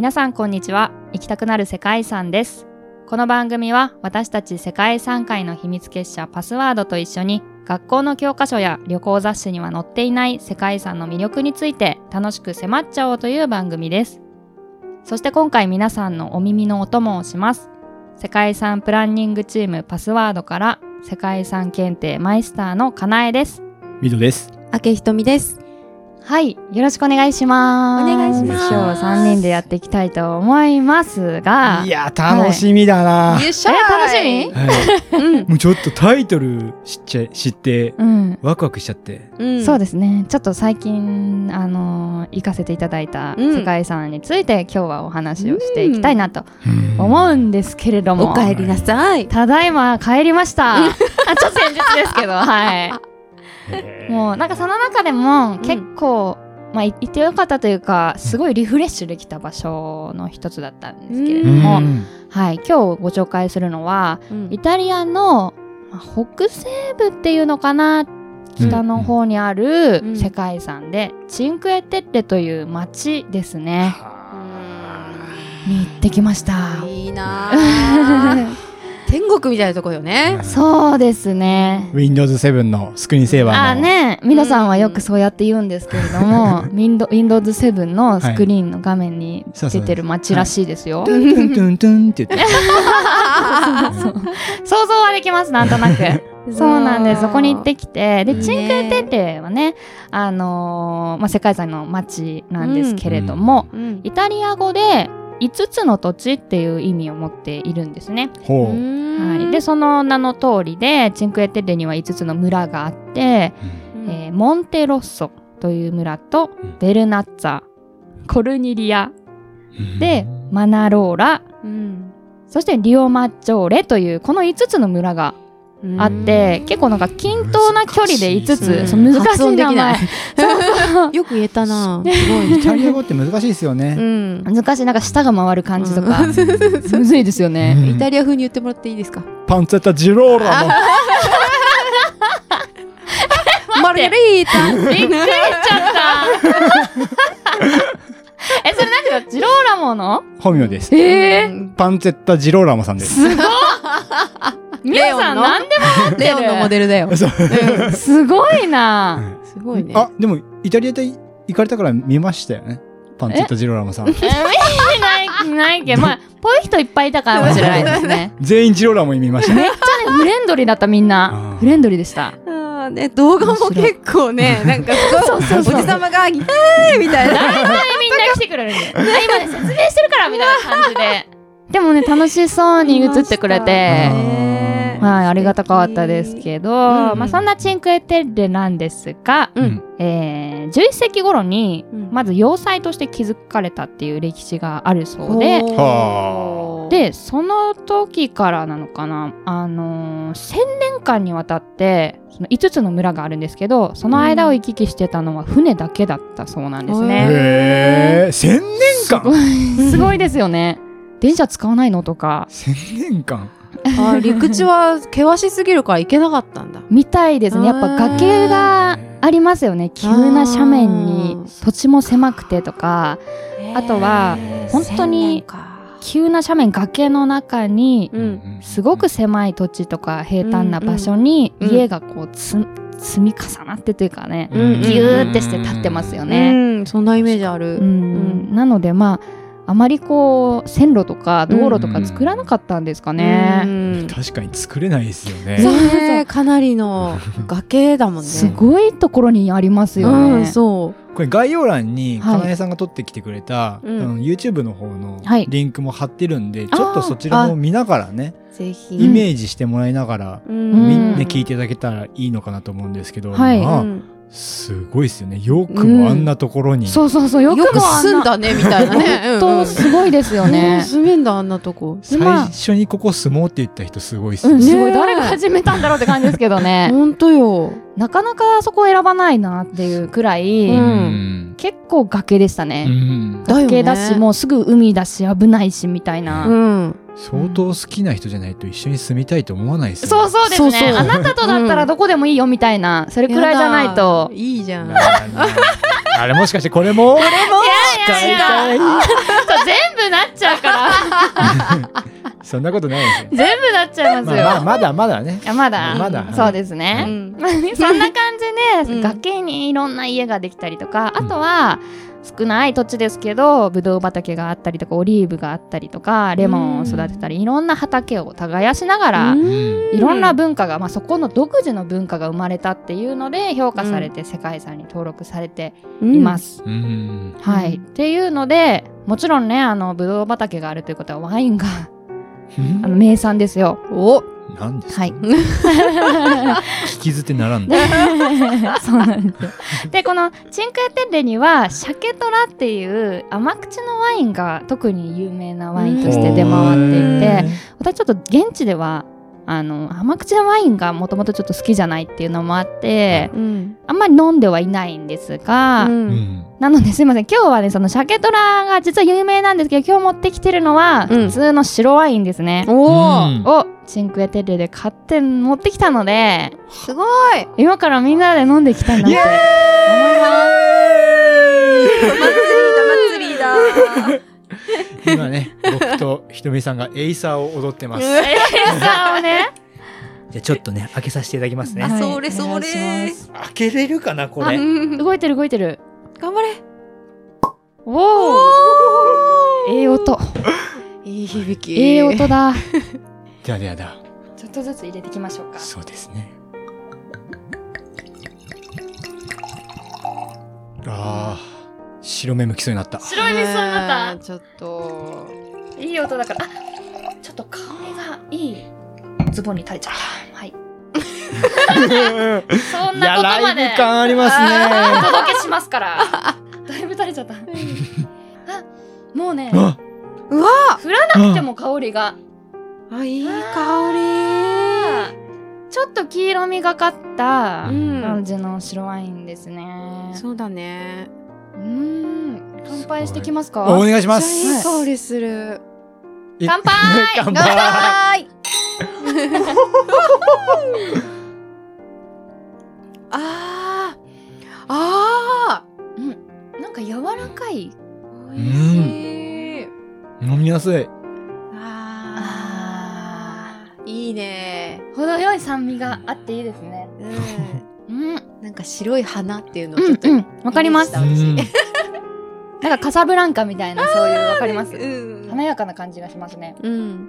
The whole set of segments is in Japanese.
皆さんこんにちは。行きたくなる世界遺産です。この番組は私たち世界遺産会の秘密結社パスワードと一緒に学校の教科書や旅行雑誌には載っていない世界遺産の魅力について楽しく迫っちゃおうという番組です。そして今回皆さんのお耳のお供をします。世界遺産プランニングチームパスワードから世界遺産検定マイスターのかなえです。ミドです。明ひとみです。はい、よろしくお願いします。お願いします今日3人でやっていきたいと思いますが、いや、楽しみだな。よっしゃえ楽しみ？はいもうちょっとタイトル知っちゃ知って、うん、ワクワクしちゃって。うんそうですね。ちょっと最近、あのー行かせていただいたうん世界遺産について、今日はお話をしていきたいなとうん思うんですけれども、お帰りなさい。ただいま帰りました。あちょっと先日ですけど、はい。もうなんかその中でも結構、まあい行ってよかったというか、すごいリフレッシュできた場所の一つだったんですけれどうも、ん。はい、今日ご紹介するのは、イタリアのまあ北西部っていうのかな北の方にあるうん。世界遺産で、チンクエテッレという町ですね、に行ってきました。いいなあ 天国みたいなとこよね。そうですね。Windows 7のスクリーンセーバーの。あね、皆さんはよくそうやって言うんですけれども、Windows- Windows 7のスクリーンの画面に出てる街らしいですよ。トゥントゥントゥントゥンって言って。想像はできます、なんとなく。そうなんです。そこに行ってきて、で、うんチンクエテッレはね、あのーまあ、世界遺産の街なんですけれども、うんイタリア語で5つの土地っていう意味を持っているんですね。ほう。はい、で、その名の通りで、チンクエテッレには5つの村があって、えーモンテロッソという村とうん、ベルナッツァ、コルニリア、で、マナローラ、うん。そしてリオマッジョーレというこの5つの村があって、結構なんか均等な距離で5つ、うんそう難し発い名前。よく言えたな。すごい。イタリア語って難しいですようね。ん。難しいなんか舌が回る感じとか、うん むずいですよね、うんイタリア風に言ってもらっていいですか？パンツェッタジローラの。マルゲリータ。びっくりしちゃったえそれなんていうの？ジローラモの？本名です。えうんパンツェッタジローラモさんです。すごい皆さん何でも持ってレオンのモるデルだよ。すごいな。すごいね。あ、でも、イタリアで行かれたから見ましたよね。パンツェッタジローラモさん。え？見てないないけどまあぽい人いっぱいいたかもしれないですね。全員ジローラモに見ました。めっちゃねフレンドリーだったみんな。フレンドリーでした。ね、動画も結構ね、なんかすごい、おじさまが、イエーイみたいな。大体みんな来てくれるんで今ね説明してるからみたいな感じででもね楽しそうに映ってくれてねはいありがたかったですけど、うん。まあそんなチンクエテッレなんですが、うん。えー、11世紀頃にうん。まず要塞として築かれたっていう歴史があるそうで、はでその時からなのかなあのー、1000年間にわたってその5つの村があるんですけどその間を行き来してたのは船だけだったそうなんですね。へえ、千年間？すごい。すごいですよね。電車使わないのとか。千年間あー陸地は険しすぎるから行けなかったんだ。みたいですね。やっぱ崖がありますよね。急な斜面に土地も狭くてとか。あとは本当に急な斜面崖の中にうん。すごく狭い土地とか平坦な場所にうん。うん。家がこうつ積み重なってというかね、うんギューってして立ってますよね。うん、そんなイメージあうる。ん。なのでまああまりこう線路とか道路とか作らなかったんですかね。うん確かに作れないですよね。ねかなりの 崖だもんね。すごいところにありますようん、ね。そこれ概要欄にはいかなえさんが撮ってきてくれた、うんあの YouTube の方のはいリンクも貼ってるんで、ちょっとそちらも見ながらね、う。ぜひ。イメージしてもらいながら、うんみうんんな聞いていただけたらいいのかなと思うんですけど、はいまあうんすごいですよね。よくもあんなところに。そうそうそうよくも住んだね、みたいなね。本当すごいですようんね。住めんだ、あんなとこ。最初にここ住もうって言った人すごいっすよね。うん、すごいね誰が始めたんだろうって感じですけどねほんとよ。なかなかそこを選ばないなっていうくらい、うん結構崖でしたうね、崖だしもうすぐ海だし危ないしみたいな、うん。相当好きな人じゃないと一緒に住みたいと思わないですよね。そうそうですね。そうそう。あなたとだったらどこでもいいよみたいな、それくらいじゃないと。いいじゃん。あれもしかしてこれも？いやいいや。いや伝えそう全部なっちゃうから。そんなことないですよ。全部なっちゃいますよ、まだまだね。い。やまだ。まだそうですうね、ん。そんな感じで、うん。崖にいろんな家ができたりとかあとは少ない土地ですけどブドウ畑があったりとかオリーブがあったりとかレモンを育てたりいろんな畑を耕しながら、うん。いろんな文化が、まあ、そこの独自の文化が生まれたっていうので評価されて世界遺産に登録されています。うん。はい、っていうのでもちろんねあのブドウ畑があるということはワインがあの名産ですよ。お何ですか、はい聞き捨てならんだ。そうなんですよ。でこのチンクエテッレにはシャケトラっていう甘口のワインが特に有名なワインとして出回っていて、私ちょっと現地ではあの甘口のワインがもともとちょっと好きじゃないっていうのもあって、うん。あんまり飲んではいないんですが、ううん。ん。なのですいません。今日はねそのシャケトラが実は有名なんですけど今日持ってきてるのはうん。普通の白ワインですね。おおうんをチンクエテッレで買って持ってきたのですごい。今からみんなで飲んでいきたいなって思います。祭りだ祭りだ 今ね、僕とひとみさんがエイサーを踊ってます。うん じゃえーさあねあちょっとね、開けさせていただきますね。あはいそれそれ開けれるかな、これ？うん動いてる動いてる。頑張れおお。ええ音。いい響きええ音だ。じゃあではだ。ちょっとずつ入れていきましょうか。そうですね。ああ、白目向きそうになった。白い味噌になっちょっとた。いい音だから。あ、ちょっと香りがいいズボンに垂れちゃった。はい。そんなことまでライブ感ありますおね。届けしますから。だいぶ垂れちゃった。あ、もうね、あうわ振らなくても香りが。あいい香ちょっと黄色みがかったりうん感じの白ワインですね。そうだねうーん。乾杯してきますか？お願いしまめっちゃいいす。香りするい乾杯乾乾杯。杯あーあなんか柔らかい。ー美味しい飲みやすい。あーいいね程よい酸味があっていいですね。うんうん。うんなんか白い花っていうのをちょっとうん。わかります。なんかカサブランカみたいなそういうわかります。うん華やかな感じがしますね。うん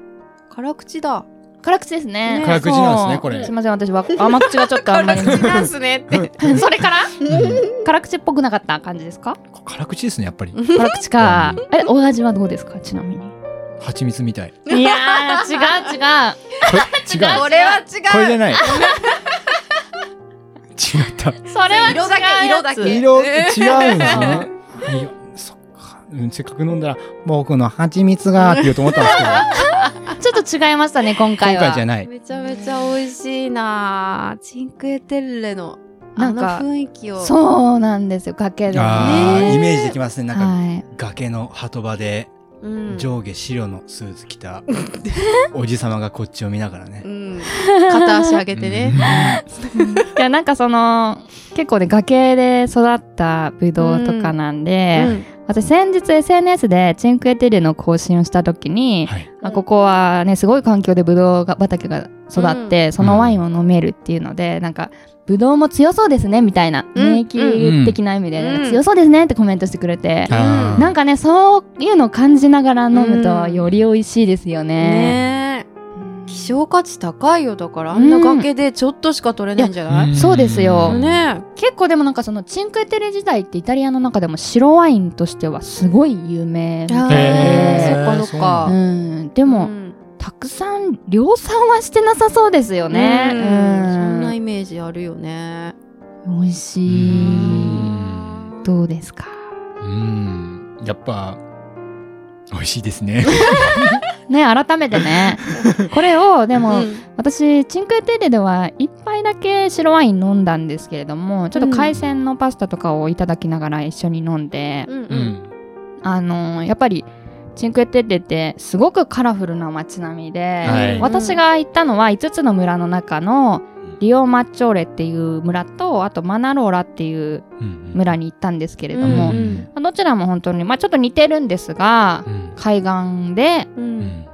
辛口だ辛口ですね。ね辛口なんですねこれすみません、私は甘口がちょっとあんまり。辛口なんすねって それから？うん辛口っぽくなかった感じですか？辛口ですね、やっぱり。辛口か。え、お味はどうですか？ちなみに。蜂蜜みたい。いやー、違う違う。これ違う。これは違うこれじゃない。違った。それは違う色だけ色だけ色違うんですね。いやそっか。うんせっかく飲んだら、僕の蜂蜜がって言うと思ったんですけど、ちょっと違いましたね、今回今は。回じゃない。めちゃめちゃ美味しいなチンクエテッレのあのなんか雰囲気をそうなんですよ、崖で。あねーイメージできますね。なんか、はい。崖の鳩場でうん。上下白のスーツ着た おじさまがこっちを見ながらね。う。ん。片足上げてね。いや、なんかその、結構ね、崖で育ったブドウとかなんで、うん。私先日 SNS でチンクエテレの更新をした時に、はい。あここはねすごい環境でブドウが畑が育って、そのワインを飲めるっていうので、なんかブドウも強そうですねみたいな、うん。免疫的な意味で、うん。強そうですねってコメントしてくれて、あーなんかねそういうのを感じながら飲むとうんより美味しいですよね。ねえ希少価値高いよだからあんな崖でちょっとしか取れないんじゃない、ん。そうですよ。ね。結構でもなんかそのチンクエテレ時代ってイタリアの中でも白ワインとしてはすごい有名えで、そっかそっかうん、ででも、たくさん量産はしてなさそうですよね。うん。うん。そんなイメージあるよね。美味しうい。ん。どうですか？うん。やっぱ、美味しいですね。ね、改めてね。これを、でも、うん。私、チンクエテーレでは一杯だけ白ワイン飲んだんですけれども、ちょっと海鮮のパスタとかをいただきながら一緒に飲んで、うん。あのーやっぱり、チンクエテッレってすごくカラフルな街並みで、はい。私が行ったのは5つの村の中のリオマッチョーレっていう村とあとマナローラっていううん村に行ったんですけれども、うんうん。まあどちらも本当に、まあ、ちょっと似てるんですが、うん。海岸で、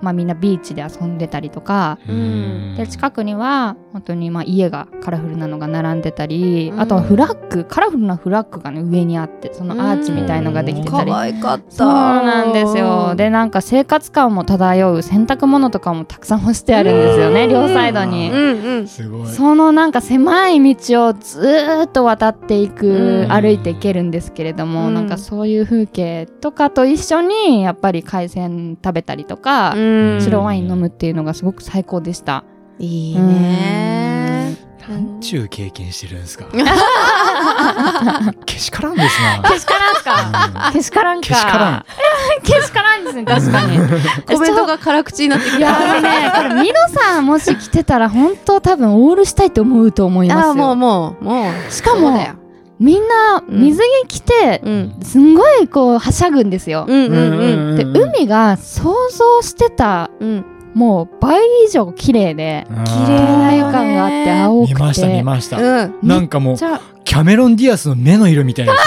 まあ、みんなビーチで遊んでたりとか、うん。で近くには本当にまあ家がカラフルなのが並んでたり、うん。あとはフラッグカラフルなフラッグがね上にあってそのアーチみたいのができてたり、可愛かった。そうなんですよ。でなんか生活感も漂う洗濯物とかもたくさん干してあるんですよね両サイドに。うんうん。すごい。そのなんか狭い道をずーっと渡っていく、うん歩いていけるんですけれども、うんなんかそういう風景とかと一緒にやっぱり海鮮食べたりとか、うん白ワイン飲むっていうのがすごく最高でした。いいねなんちゅう経験してるんですか？けしからんですなけしからんか？けしからんか。けしからん。けしからんですね、確かに。コメントが辛口になってきいやね、これ、ミノさんもし来てたら、本当多分オールしたいと思うと思いますよ。ああもうもうもうしかもみんな、うん水着着て、うん。すんごいこう、はしゃぐんですよ。で、海が想像してた、うん。もう倍以上綺麗で、綺綺麗透明感があって、青くて。見ました見ました、うん。なんかもうキャメロン・ディアスの目の色みたいな。わか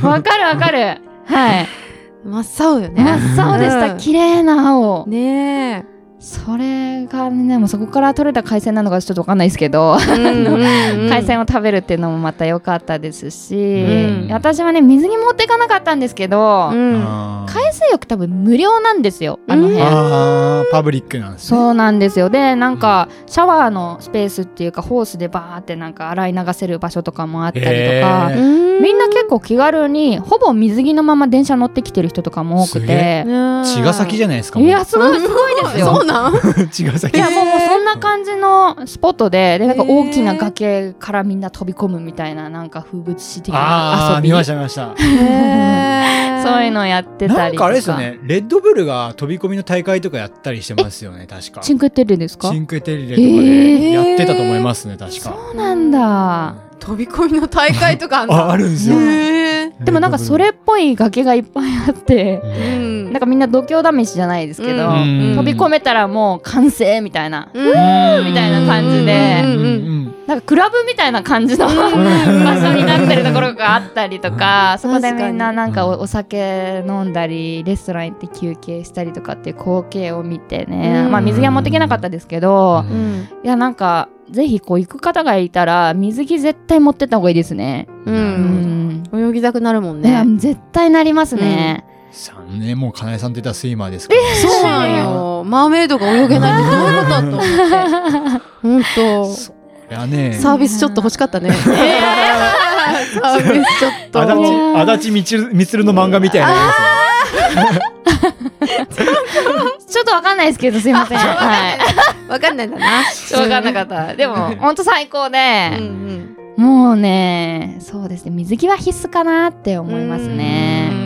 る。わかるわかる。はい。真っ青よね。真っ青でした。うん。綺麗な青。ねえそれがね、もうそこから取れた海鮮なのかちょっとわかんないですけど、海海鮮を食べるっていうのもまた良かったですし、うん。私はね、水着持っていかなかったんですけど、うん。海水浴多分無料なんですよ、あの辺。パブリックなんですね。そうなんですよ。で、なんか、シャワーのスペースっていうか、ホースでバーってなんか洗い流せる場所とかもあったりとかみんな結構気軽に、ほぼ水着のまま電車乗ってきてる人とかも多くて、茅ヶ崎じゃないですかいや、すごい、すごいですよ。そ う茅ヶ崎いやもうそんな感じのスポットででなんか大きな崖からみんな飛び込むみたいななんか風物詩的な遊び。ああ見ました見ました。そういうのをやってたりとか。あれですよね。レッドブルが飛び込みの大会とかやったりしてますよね確か。チンクテレですか？シンクテリレとかえでー。やってたと思いますね確か。そうなんだ。飛び込みの大会とかあ るんですよでもなんかそれっぽい崖がいっぱいあってうん。なんかみんな度胸試しじゃないですけど、うん。飛び込めたらもう完成みたいな、うん。みたいな感じでうん。うんなんかクラブみたいな感じの場所になってるところがあったりとか、そこでみんななんかおお酒飲んだり、レストラン行って休憩したりとかっていう光景を見てね、うん。まあ水着は持っていけなかったですけど、いやなんか、ぜひこう行く方がいたら、水着絶対持ってった方がいいですね。ううん。ん。泳ぎたくなるもんね。絶対なりますね。3年もうかなえさんって言ったらスイマーですから。そうなんよマーメイドが泳げない。っ てどういうこと。だと思ってほんとそりゃね。サービスちょっと欲しかったね。サービスちょっと。足立足立みちるみつるの漫画みたいなや ちょっとわかんないですけど、すいません。はい。わかんないんだな。ちょっとわかんなかった。でも、ほんと最高うんで、うん。もうね、そうですね、水着は必須かなって思いますね。ううん。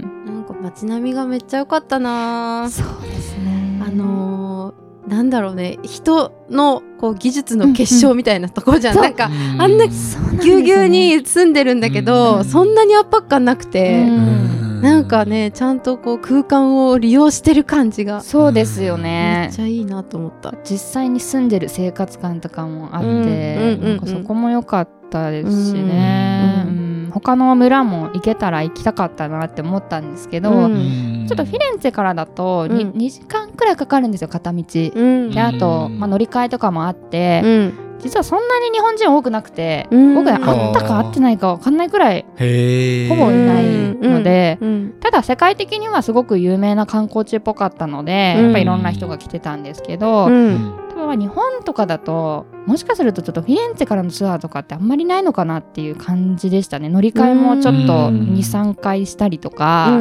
ん。なんか街並みがめっちゃ良かったな。そうですね。あのー、なんだろうね。人のこう技術の結晶みたいなところじゃん、う。んなん。かつあんなぎゅうぎゅうに住んでるんだけど、うん。そんなに圧迫感なくて、うんなんかねちゃんとこう空間を利用してる感じが。そうですよめねっちゃいいなと思った。実際に住んでる生活感とかもあって、そこも良かったですしね、ううん他の村も行けたら行きたかったなって思ったんですけど、うん。ちょっとフィレンツェからだと 2,、うん。2時間くらいかかるんですよ片道。うん。であと、うん。まあ、乗り換えとかもあって、うん実はそんなに日本人多くなくて、うん。僕ら会ったか会ってないか分かんないくらいほぼいないので、うん。ただ世界的にはすごく有名な観光地っぽかったので、うん。やっぱいろんな人が来てたんですけど、うん。多分日本とかだともしかするとちょっとフィレンツェからのツアーとかってあんまりないのかなっていう感じでしたね。乗り換えもちょっとうん23回したりとか、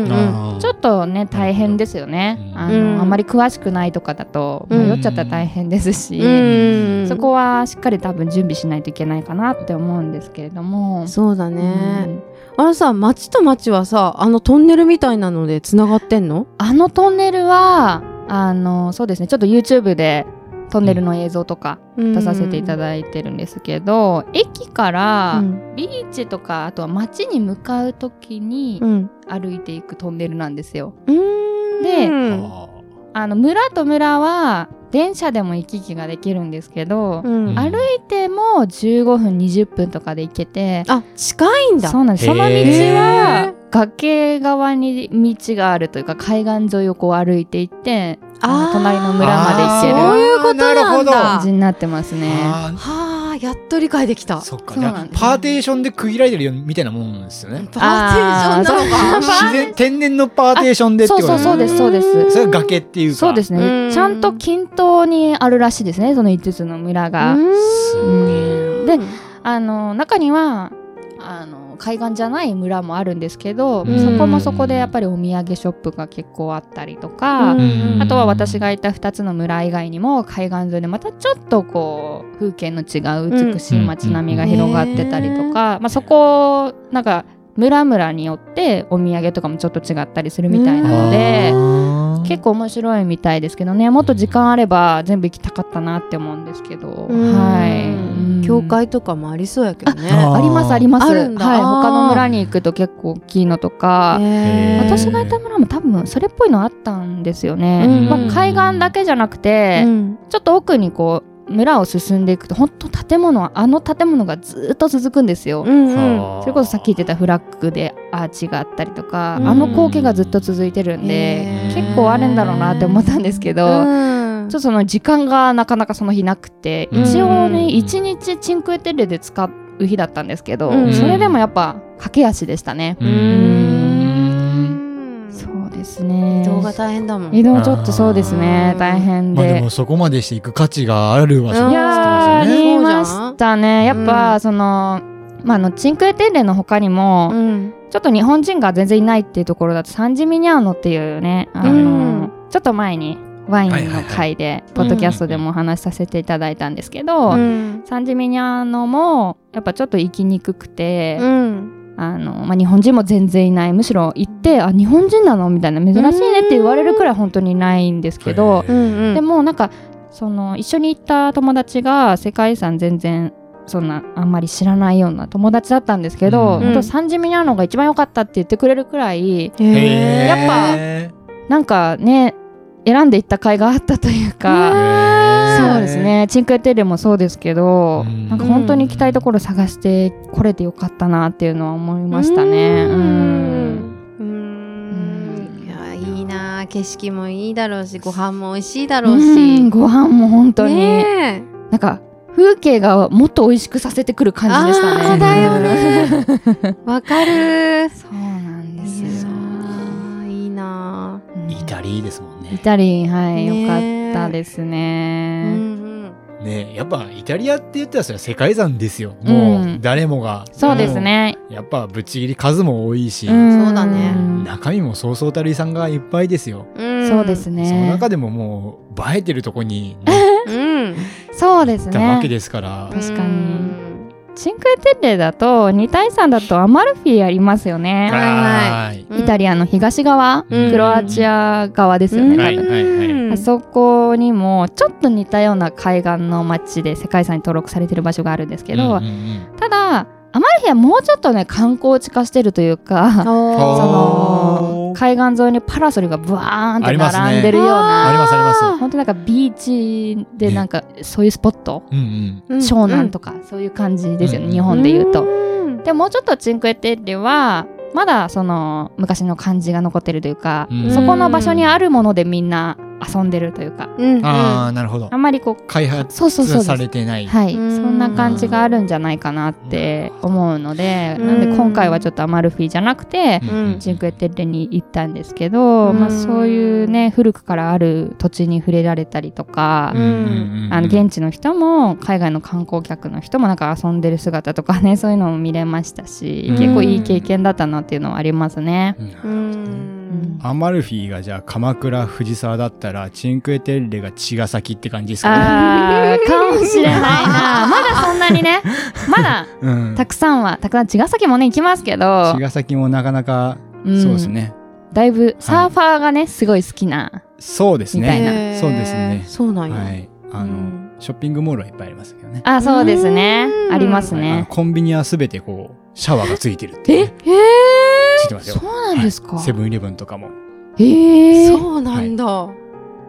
ちょっとね大変ですよね、うん。あのうんあんまり詳しくないとかだとうん迷っちゃったら大変ですし、うん。そこはしっかり多分準備しないといけないかなって思うんですけれども。そうだうね、ん。あのさ町と町はさあのトンネルみたいなのでつながってんの？あのトンネルはあのそうですね。ちょっと YouTube でトンネルの映像とか出させていただいてるんですけど、駅からうん。ビーチとかあとは街に向かう時にうん。歩いていくトンネルなんですよ。うん。でうんああの村と村は電車でも行き来ができるんですけど、うん。歩いても15分20分とかで行けてあ近いんだ。そうなんです。その道は崖側に道があるというか海岸沿いをこう歩いていってあの隣の村まで行けるそういうことなんだあーなるほど感じになってますね。はあやっと理解できたそっか。そうなんですじゃあパーテーションで区切られてるよみたいなもんですよね。パーテーションなのか自然、天然のパーテーションでってことそうそうそうですそうです。それが崖っていうか。そうですうんね。ちゃんと均等にあるらしいですね。その5つの村が。すうげえ。んで、あの中には海岸じゃない村もあるんですけど、うん。そこもそこでやっぱりお土産ショップが結構あったりとか、うん。あとは私がいた2つの村以外にも海岸沿いでまたちょっとこう風景の違う美しい街並みが広がってたりとか、まあ、そこなんか村々によってお土産とかもちょっと違ったりするみたいなので。結構面白いみたいですけどね。もっと時間あれば全部行きたかったなって思うんですけど、うん。はい、うん教会とかもありそうやけどね。あありますあります。あるんだ。はい、他の村に行くと結構大きいのとか、私がいた村も多分それっぽいのあったんですよね、うん。まあ、海岸だけじゃなくて、うん。ちょっと奥にこう村を進んでいくと本当建物はあの建物がずっと続くんですよ、うんうん。それこそさっき言ってたフラッグでアーチがあったりとか、うん。あの光景がずっと続いてるんで結構あるんだろうなって思ったんですけど、うんちょっとその時間がなかなかその日なくて、うん。一応ね1日チンクエテレで使う日だったんですけど、うん。それでもやっぱ駆け足でしたね、ううーん。んそうですね。移動が大変だもん。移動ちょっとそうですね。大変で。まあでもそこまでしていく価値がある場所うんいやーあってことですよね。りましたね。やっぱ、うんそのまあ、あのチンクエテレの他にも、うん。ちょっと日本人が全然いないっていうところだとサンジミニャーノっていうねあの、うん。ちょっと前にワインの回でポッドキャストでもお話しさせていただいたんですけど、うん。サンジミニャーノもやっぱちょっと行きにくくて、うん。あのまあ、日本人も全然いない。むしろ行ってあ日本人なの？みたいな。珍しいねって言われるくらい本当にいないんですけど、でもなんかその一緒に行った友達が世界遺産全然そんなあんまり知らないような友達だったんですけど、うん本当サンジミニャーノが一番良かったって言ってくれるくらいやっぱなんかね選んでいった甲斐があったというか。そうです。ね。チンクエテレもそうですけど、うん。なんか本当に行きたいところ探してこれてよかったなっていうのは思いましたね。ううん。んうん。いやいいな。景色もいいだろうしご飯も美味しいだろううしん。ご飯も本当に、ねなんか風景がもっと美味しくさせてくる感じでしたね。あーだよね。え わかる。そうなんですよ。ーいいなうん。イタリーですもんイね。タリーはい、ねよかったですうんうね。んねやっぱイタリアって言ったらそれは世界遺産ですよ。もうんう誰もが。そうですね。やっぱぶっちぎり数も多いし、んそうだね中身もそうそうたる遺産がいっぱいですよ。うんそうですね。その中でももう映えてるとこに、ね、うんそうです行ったわけね。ですから。確かにチンクエテレだと二大山だとアマルフィありますよね。はいイタリアの東側、うん。クロアチア側ですよね。うん。はいはいはいうんあそこにもちょっと似たような海岸の町で世界遺産に登録されてる場所があるんですけど、うんうんうん。ただアマルフィはもうちょっとね観光地化してるというか その海岸沿いにパラソルがブワーンって並んでるような、ありますあります。本当なんかビーチでなんかそういうスポット、うんうん。うん湘南とかそういう感じですよね、うん日本で言うと。んでもうちょっとチンクエテレはまだその昔の感じが残ってるというか、うん。そこの場所にあるものでみんな遊んでるというか、うん。うん。ああ、なるほど。あ。んまりこう開発そうそうそうですされてない。はい、そうん。んな感じがあるんじゃないかなって思うので、うん。なんで今回はちょっとアマルフィじゃなくて、うん。チンクエテレに行ったんですけど、うん。まあ、そういうね古くからある土地に触れられたりとか、あの現地の人も海外の観光客の人もなんか遊んでる姿とかねそういうのも見れましたし、うん。結構いい経験だったなっていうのはありますね。うん。うんアマルフィがじゃあ鎌倉藤沢だったらチンクエテッレが茅ヶ崎って感じですかね。あー かもしれないな。まだそんなにね。まだうん。たくさんはたくさん茅ヶ崎もね行きますけど。茅ヶ崎もなかなか、うん。そうですね。だいぶサーファーがね、すごい好きなそうですみたいな。ね。そうですね。そうなんや。はい。あの、うん。ショッピングモールはいっぱいありますけどね。あそうですね。うん。ありますね。コンビニはすべてこう、シャワーがついてるっていうね、え？ついてますよそう。なんですか、セブンイレブンとかも。へえそうなんだ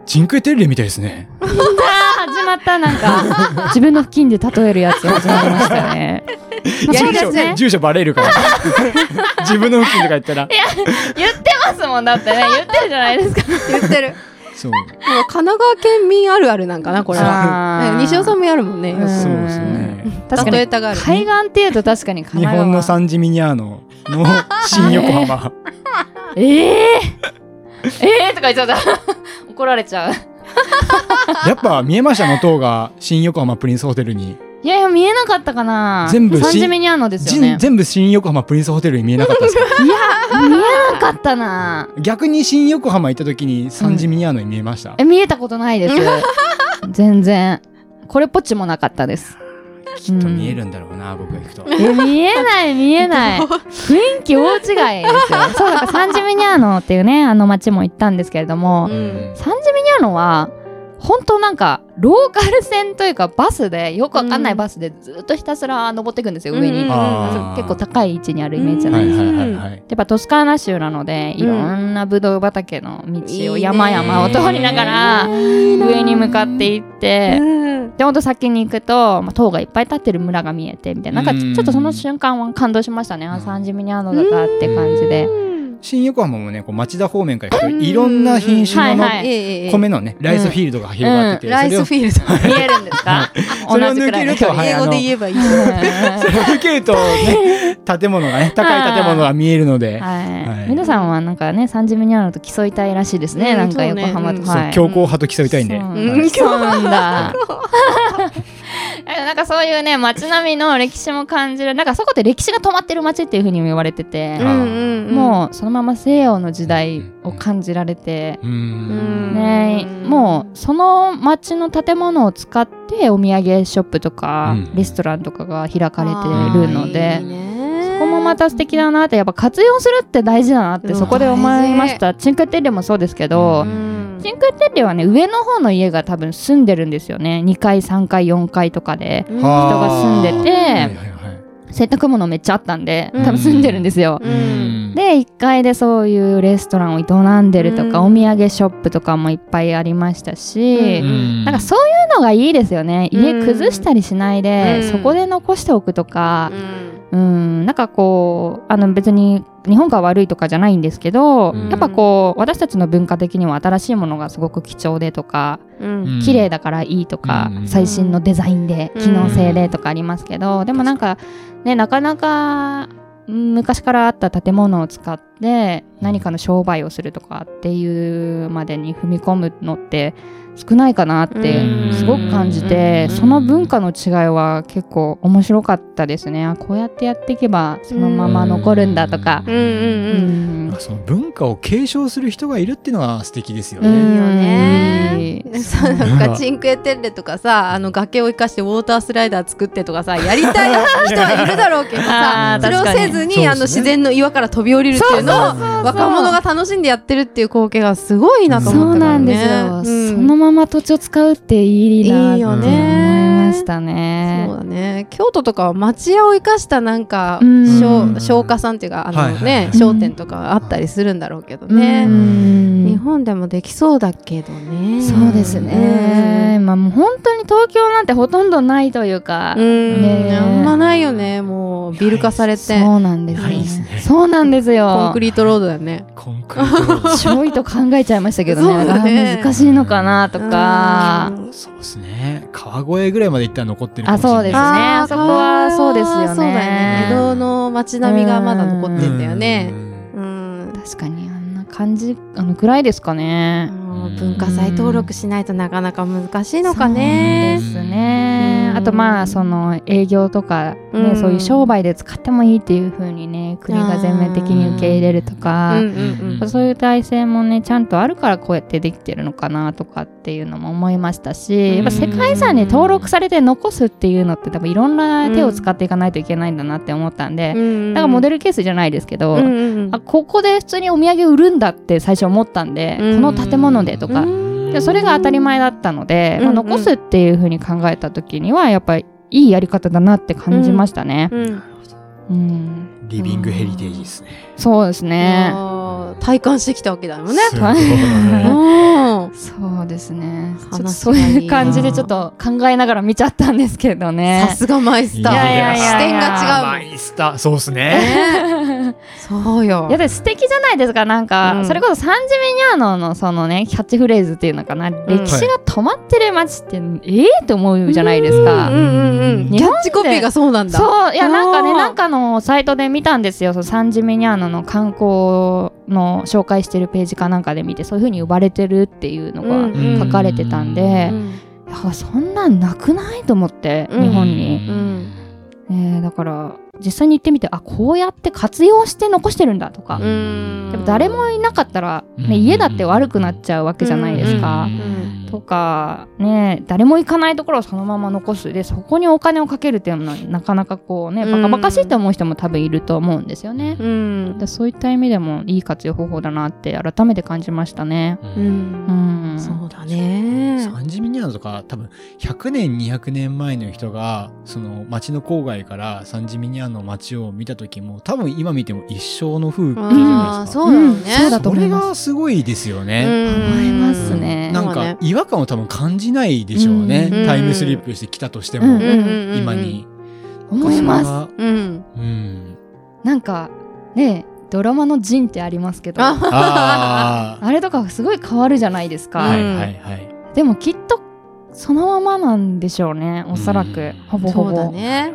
チンクエテッレみたいですね。始まったなんか 自分の付近で例えるやつ始まりましたよね。まあやそうりがちね。住所バレるから 自分の付近とか言ったら言ってますもんだってね言ってるじゃないですか。言ってる。そうもう神奈川県民あるあるなんかなこれは。西尾さんもやるもんね。そうですね確かに例えたがるね海岸っていうと確かに神日奈川本のサンジミニアーノの新横浜。えー、えー。とか言っちゃった。怒られちゃう。やっぱ見えましたの塔が新横浜プリンスホテルに。いやいや見えなかったかな。全部しサンジミニアーノですよね。全部新横浜プリンスホテルに見えなかったです。かいや見えなかったな。逆に新横浜行った時にサンジミニアーノに見えました、え見えたことないです。全然。これっぽっちもなかったですきっと見えるんだろうな、僕が行くと。え見えない見えない。雰囲気大違いですよ。そうだからサンジミニャーノっていうねあの街も行ったんですけれども、うん。サンジミニャーノは本当なんかローカル線というかバスでよくわかんないバスでずっとひたすら登っていくんですよ、上に、うんあー結構高い位置にあるイメージじゃなですか、やっぱトスカーナ州なのでいろんなブドウ畑の道を山々を通りながら上に向かっていってうん。でほんと先に行くと、まあ、塔がいっぱい立ってる村が見えてみたいな。なんかちょっとその瞬間は感動しましたね。あサンジミニャーノだったって感じで新横浜もねこう町田方面からいろんな品種の米のねライスフィールドが広がってて、ライスフィールド見えるんですか？それを同じくらいの距離はい英語で言えばいい。それを受けるとね建物がね高い建物が見えるので、皆さんはなんかねサンジミニャーノと競いたいらしいですね、うん。なんか横浜と、そうはい。強硬派と競いたいんで、そうなんだ なんかそういうね街並みの歴史も感じるなんかそこって歴史が止まってる街っていうふうにも言われてて、もうそのまま西洋の時代を感じられて、ねうん。もうその街の建物を使ってお土産ショップとか、うん。レストランとかが開かれてるのでいいね。そこもまた素敵だなってやっぱ活用するって大事だなってうん。そこで思いました。チンクテッレもそうですけど、うんチンクテッレはね上の方の家が多分住んでるんですよね。2階3階4階とかで人が住んでてはいはいはい洗濯物めっちゃあったんでうん。多分住んでるんですよ、うん。で1階でそういうレストランを営んでるとか、うん。お土産ショップとかもいっぱいありましたし、うん。なんかそういうのがいいですよね。家うん。崩したりしないで、うん。そこで残しておくとかう、ん。うん、なんかこうあの別に日本が悪いとかじゃないんですけど、うん。やっぱこう私たちの文化的には新しいものがすごく貴重でとか、うん。綺麗だからいいとか、うん。最新のデザインでうん。機能性でとかありますけど、でもなんかねなかなかうん昔からあった建物を使って何かの商売をするとかっていうまでに踏み込むのって少ないかなってうん。すごく感じて、うん。その文化の違いは結構面白かったですね。あこうやってやっていけばそのまま残るんだとか、うん。うんうんうん。その文化を継承する人がいるっていうのが素敵ですよね。うん。いいよね。なんかチンクエテッレとかさあの崖を生かしてウォータースライダー作ってとかさやりたい人はいるだろうけどさ それをせずに、確かにあの自然の岩から飛び降りるっていうのを若者が楽しんでやってるっていう光景がすごいなとそう思ったからね。なんですよ、うんそのまま土地を使うっていいなって思いねましたね。そうだね。京都とかは町屋を生かしたなんかうん。商商家さんっていうかあの、はいはいね商店とかあったりするんだろうけどね、うん。日本でもできそうだけどね。そうですね、まあもう本当に東京なんてほとんどないというか、うん、ね。あんまないよねもうビル化されて。そうなんですよ、ないですね。そうなんですよ。コンクリートロードだよね。コンクリートロード。ちょいと考えちゃいましたけどね。ね。あ難しいのかなとか。うん。そうですね。川越ぐらいまで行ったら残ってるかもしれない。あそうですね。あそこはそうですよね。そうだよね。江戸の街並みがまだ残ってんだよね。うん。うん。確かにあんな感じあのくらいですかね。もう文化財登録しないとなかなか難しいのかね。ですね。うん。あとまあその営業とか、ねうん。そういう商売で使ってもいいっていう風にね国が全面的に受け入れるとか、うんうんうんそういう体制もねちゃんとあるからこうやってできてるのかなとかっていうのも思いましたし、やっぱ世界遺産に登録されて残すっていうのって多分いろんな手を使っていかないといけないんだなって思ったんで、うんだからモデルケースじゃないですけど、うんうんうん。あここで普通にお土産売るんだって最初思ったんで、うん。この建物でとか、うんでそれが当たり前だったので、まあ、残すっていう風に考えた時にはやっぱりいいやり方だなって感じましたね。うんうん。リビングヘリテージですね。そうですね。体感してきたわけだよね。すごい。うんそうですね。ちょっと話そうがいう感じでちょっと考えながら見ちゃったんですけどねさ。すがマイスター。いやいやいやいや視点が違うマイスター、そうですね。ね。そうよいや。で素敵じゃないですかなんか、うんそれこそサンジミニャーノのそのねキャッチフレーズっていうのかな、歴史が止まってる街ってええって思うじゃないですか。うんうんうんキャッチコピーがそうなんだ。そういやなんかねなんかのサイトで見たんですよ。そのサンジミニャーノの観光の紹介してるページかなんかで見てそういう風に呼ばれてるっていうのがうん書かれてたんで、うんそんなんなくないと思って、うん。日本に、うん。ねえだから実際に行ってみてあこうやって活用して残してるんだとか、うん。でも誰もいなかったら、ねうん。家だって悪くなっちゃうわけじゃないですか。うんとかね誰も行かないところをそのまま残すでそこにお金をかけるっていうのはなかなかこうねうんバカバカしいと思う人も多分いると思うんですよね。うんでそういった意味でもいい活用方法だなって改めて感じましたね。ううんん、そうだね。サンジミニャーノとか多分100年200年前の人がその街の郊外からサンジミニャーノの街を見た時も多分今見ても一生の風景じゃないですか。そうだよね。うんそうだと思いますそれがすごいですよね。思いますね。なんか違和感を多分感じないでしょうね。うんタイムスリップしてきたとしても、うんうんうんうん今に。思います。す。うん。うん。なんかねドラマの「ジン」ってありますけどあああ。れとかすごい変わるじゃないですか。はいうんはいはい。でもきっとそのままなんでしょうねおそらくうんほぼほそうだぼ、ね。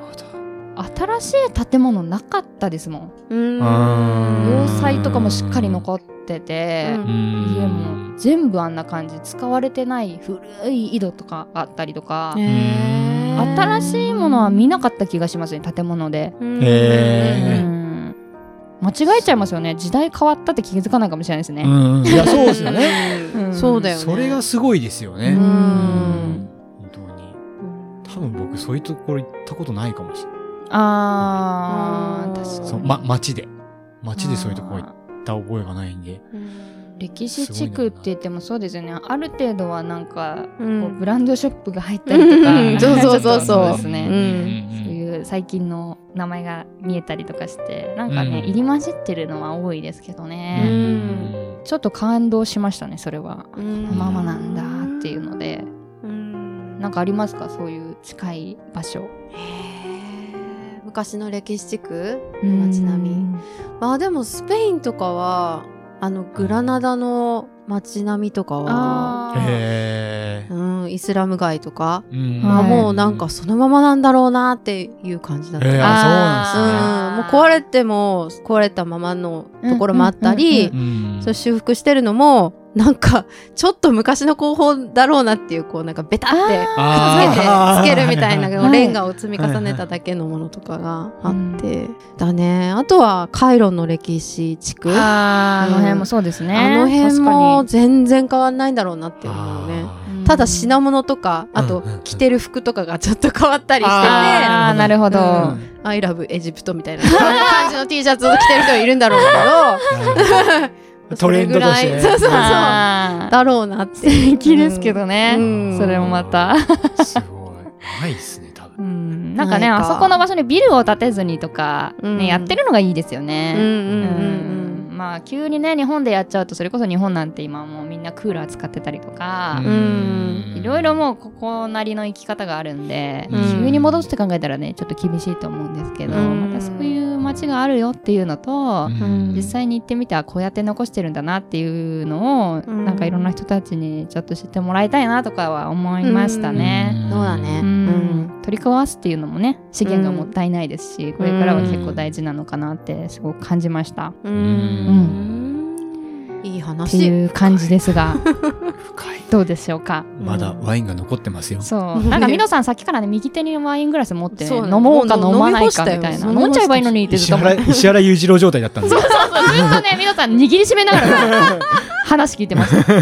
新しい建物なかったですもんうんうん要塞とかもしっかり残ってて、うん家も全部あんな感じ使われてない古い井戸とかあったりとか、新しいものは見なかった気がしますね建物で、間違えちゃいますよね時代変わったって気づかないかもしれないですね、うん。いや、そうですよね。うんそうだよね。それがすごいですよね。うん本当に。うん多分僕そういうところ行ったことないかもしれない。あーうん確かに、そうま、街で。街でそういうところ行った覚えがないんで。歴史地区って言ってもそうですよね。ある程度はなんか、うん。こうブランドショップが入ったりとか、うん。そうそうそうそう。ですね、うん。そういう最近の名前が見えたりとかしてなんかね、うん。入り混じってるのは多いですけどうね、ん。ちょっと感動しましたねそれは、うん。ママなんだっていうので。うん。なんかありますか？そういう近い場所。昔の歴史地区？の街並み。まあでもスペインとかはあのグラナダの街並みとかは、うん、イスラム街とか、うん。まあはいもうなんかそのままなんだろうなっていう感じだった。えー、うん。あ、もう壊れても壊れたままのところもあったり、うんそうなんですね。うん。そう修復してるのもなんかちょっと昔の工法だろうなっていうこうなんかベタってつけてつけるみたいな はい。レンガを積み重ねただけのものとかがあって、だね。あとはカイロの歴史地区。ああの辺もそうですね。の辺確も全然変わんないんだろうなって思うね。あーただ品物とかあと着てる服とかがちょっと変わったりしててあーなるほど、うん「アイラブエジプト」みたいな感じの T シャツを着てる人いるんだろうけど トレンドとして。ねそれぐらいそうそう。そうだろうなって素敵ですけどね、うん。それもまた、すごい。ないっすね、多う分。ん、なんかねあそこの場所にビルを建てずにとか、ねうん。やってるのがいいですよね、うんうんうん。うんまあ急にね日本でやっちゃうとそれこそ日本なんて今もうみんなクーラー使ってたりとか、ん。いろいろもうここなりの生き方があるんで、うん。急に戻すって考えたらねちょっと厳しいと思うんですけど、うん。またそういう街があるよっていうのと、ん。実際に行ってみてあこうやって残してるんだなっていうのを、うんなんかいろんな人たちにちょっと知ってもらいたいなとかは思いましたね。うん。そうだね。ううん。ん取り壊すっていうのもね資源がもったいないですし、これからは結構大事なのかなってすごく感じました。うんいいって話いう感じですが深い。どうでしょうか？まだワインが残ってますよ。そう。なんかミノさんさっきからね右手にワイングラス持ってねそう飲もうか飲まないかみたいな。飲んじゃえばいいのにってずっと石原、石原裕次郎状態だったんで。そうそうずっとねミノさん握りしめながら話聞いてました。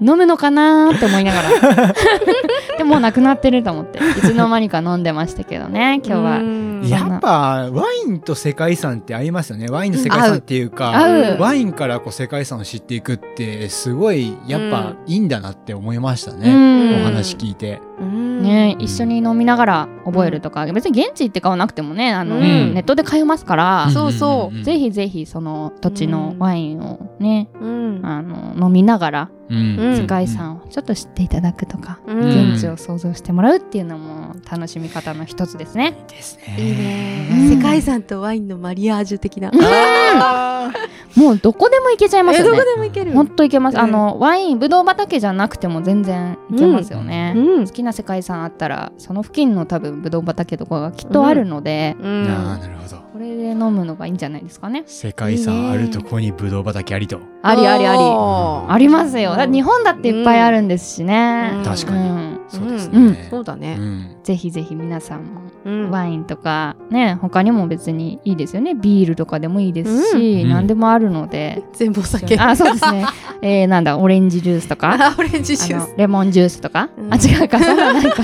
飲むのかなーって思いながら。でももうなくなってると思って。いつの間にか飲んでましたけどね今日は。うんやっぱワインと世界遺産って合いますよね。ワインの世界遺産っていうか、合うワインからこう世界遺産を知っていくってすごいやっぱいいんだなって思いましたうね。んお話聞いて。うんね一緒に飲みながら覚えるとか、別に現地行って買わなくてもねあの、うん。ネットで買えますから、そうそう。んぜひぜひその土地のワインをね、うん。あの飲みながらうん。うん世界遺産をちょっと知っていただくとか、うん。現地を想像してもらうっていうのも楽しみ方の一つですね。ですね。いいね、うん。世界遺産とワインのマリアージュ的な、あもうどこでも行けちゃいますえどこよね。でも行けるほんと行けます。うん。あのワインぶどう畑じゃなくても全然行けますよね。うん。好きな世界遺産あったらその付近の多分ぶどう畑とかがきっとあるので、うん。ーあーなるほど。これで飲むのがいいんじゃないですかね。世界遺産あるとこにブドウ畑ありと。ありありあり。ありますよ。日本だっていっぱいあるんですしね。うん。確かに。うん。そうですうん。ねうそうだね、ん。ぜひぜひ皆さんもうん。ワインとかね他にも別にいいですよね。ビールとかでもいいですし、うん。何でもあるので、全部お酒。あそうですね、えー、なんだオレンジジュースとか？あオレンジジュあース。のレモンジュースとか、うん。あ違うか。そんななんか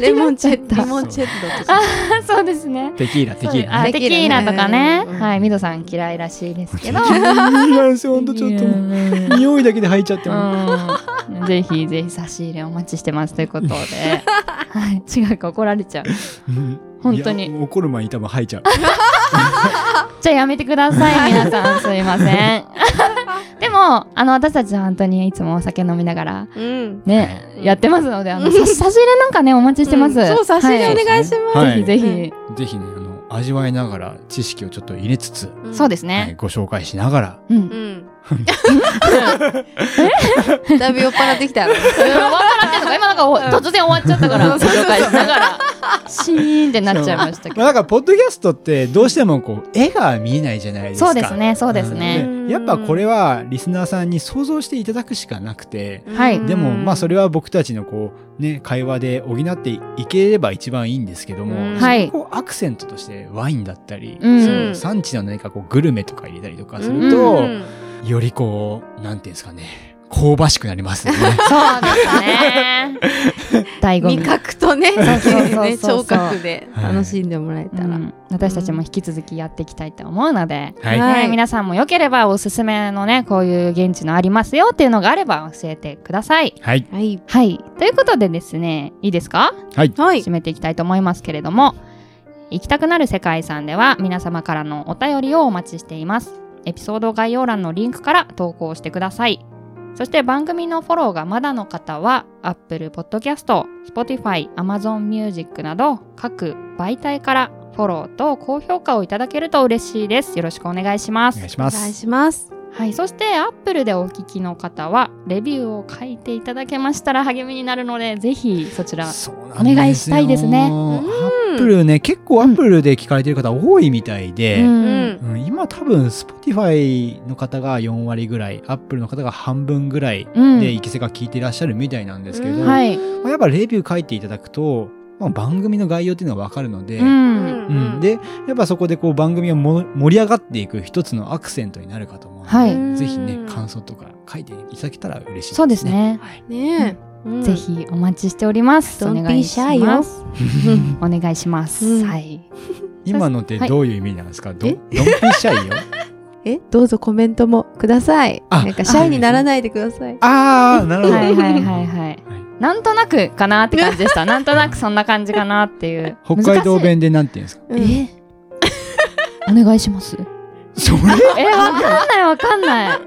レモンチェなっちゃった。レモンチェットとか。あそうですね。テキーラテキーラテキーラ。とかね、うん。はいミドさん嫌いらしいですけど。テキーラなんですよほんとちょっと匂いだけで入っちゃってぜひぜひ差し入れお待ちしてますということで、はい、違うか怒られちゃう。うん本当に。怒る前に多分吐いちゃう。じゃあやめてください皆さん。すいませんでもあの私たちは本当にいつもお酒飲みながらうん。ね、はい。やってますのであのさ差し入れなんかねお待ちしてます、うんそう差し入れおはい。願いします、はいぜひ。ぜひ、ぜひねあの味わいながら知識をちょっと入れつつ、うん。そうですはいね、ご紹介しながらうん。うんだいぶ酔っ払ってきたよ。うんわからんってんのか今なんかお突然終わっちゃったからご紹介しながら。シーンってなっちゃいましたけど。まあなんかポッドキャストってどうしてもこう絵が見えないじゃないですか。そうですねそうですね。やっぱこれはリスナーさんに想像していただくしかなくて、はい。でもまあそれれは僕たちのこうね会話で補っていければ一番いいんですけども、うん。はい。アクセントとしてワインだったり、うん。その産地の何かこうグルメとか入れたりとかすると、うんよりこうなんていうんですかね。香ばしくなりますよね。そうですね。醍醐味味覚とねそうそうそうそうね聴覚ではい。楽しんでもらえたら、うん。私たちも引き続きやっていきたいと思うので、はい、はいね皆さんもよければおすすめのねこういう現地のありますよっていうのがあれば教えてください。はい、はい。はい。ということでですねいいですか？はい、はい。締めていきたいと思いますけれども行きたくなる世界遺産では皆様からのお便りをお待ちしていますエピソード概要欄のリンクから投稿してください。そして番組のフォローがまだの方は Apple Podcast、Spotify、Amazon Music など各媒体からフォローと高評価をいただけると嬉しいです。よろしくお願いします。お願いしまお願いす。はい、そして Apple でお聞きの方はレビューを書いていただけましたら励みになるのでぜひそちらお願いしたいですね。アップルね結構アップルで聞かれてる方多いみたいで、ううん。んうん。今多分 Spotify の方が4割ぐらい Apple の方が半分ぐらいうん。で、イケセが聞いてらっしゃるみたいなんですけど、うん。まはい、あやっぱレビュー書いていただくと、まあ、番組の概要っていうのがわかるので、う、うん。ん。でやっぱそこでこう番組がも盛り上がっていく一つのアクセントになるかと思うので、はい。ぜひね感想とか書いていただけたら嬉しいですね。そうですね。はい。ねえ、うん。ぜひお待ちしております。お願いします。お願いします。うん。はい。今のってどういう意味なんですか、どえ？ドンピシャイよ。え？どうぞコメントもください。あ。なんかシャイにならないでください。ああ、なるほど。はいはいはい。はい。なんとなくかなって感じでした。なんとなくそんな感じかなっていう。北海道弁でなんて言うんですか？うん。え？お願いします。それ？え、わかんないわかんない。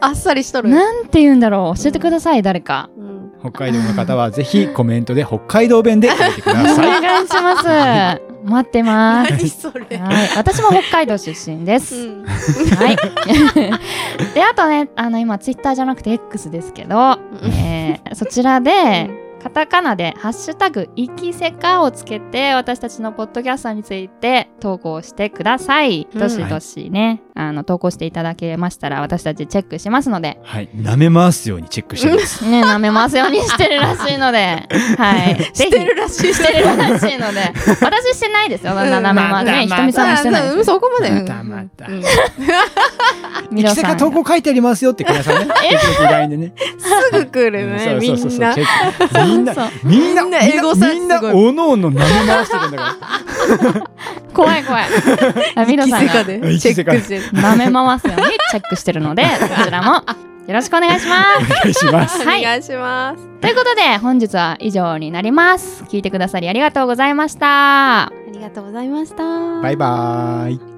あっさりしとるなんて言うんだろう。教えてください、誰か。うん北海道の方は ぜひコメントで北海道弁で書いてくだおさい。願いします。待ってます。何それはい。私も北海道出身です。うんはい。で、あとね、あの、今、ツイッターじゃなくて X ですけど、えーそちらで、カタカナで、ハッシュタグ、いきせかをつけて、私たちのポッドキャストについて投稿してください。うんどしどしね、あの、投稿していただけましたら、私たちチェックしますので、はい。舐め回すようにチェックしてます。ね、舐めますようにしてるらしいので、はい。してるらしい。してるらしいので、私してないですよ、舐めますね。ひとみさんもしてないそこまで。またまた。うん。いきせか投稿書いてありますよってくださいね。ね。すぐ来るうん。ねみんな。みんなみんな、みんなエゴサーチみんな、おのおの舐め回してるんだから。怖い怖い。あミロさんが。キセカで。チェックしてる。舐め回すようにチェックしてるので、そちらもよろしくお願いします。お願いします。はいお願いします。ということで本日は以上になります。聞いてくださりありがとうございました。ありがとうございました。バイバーイ。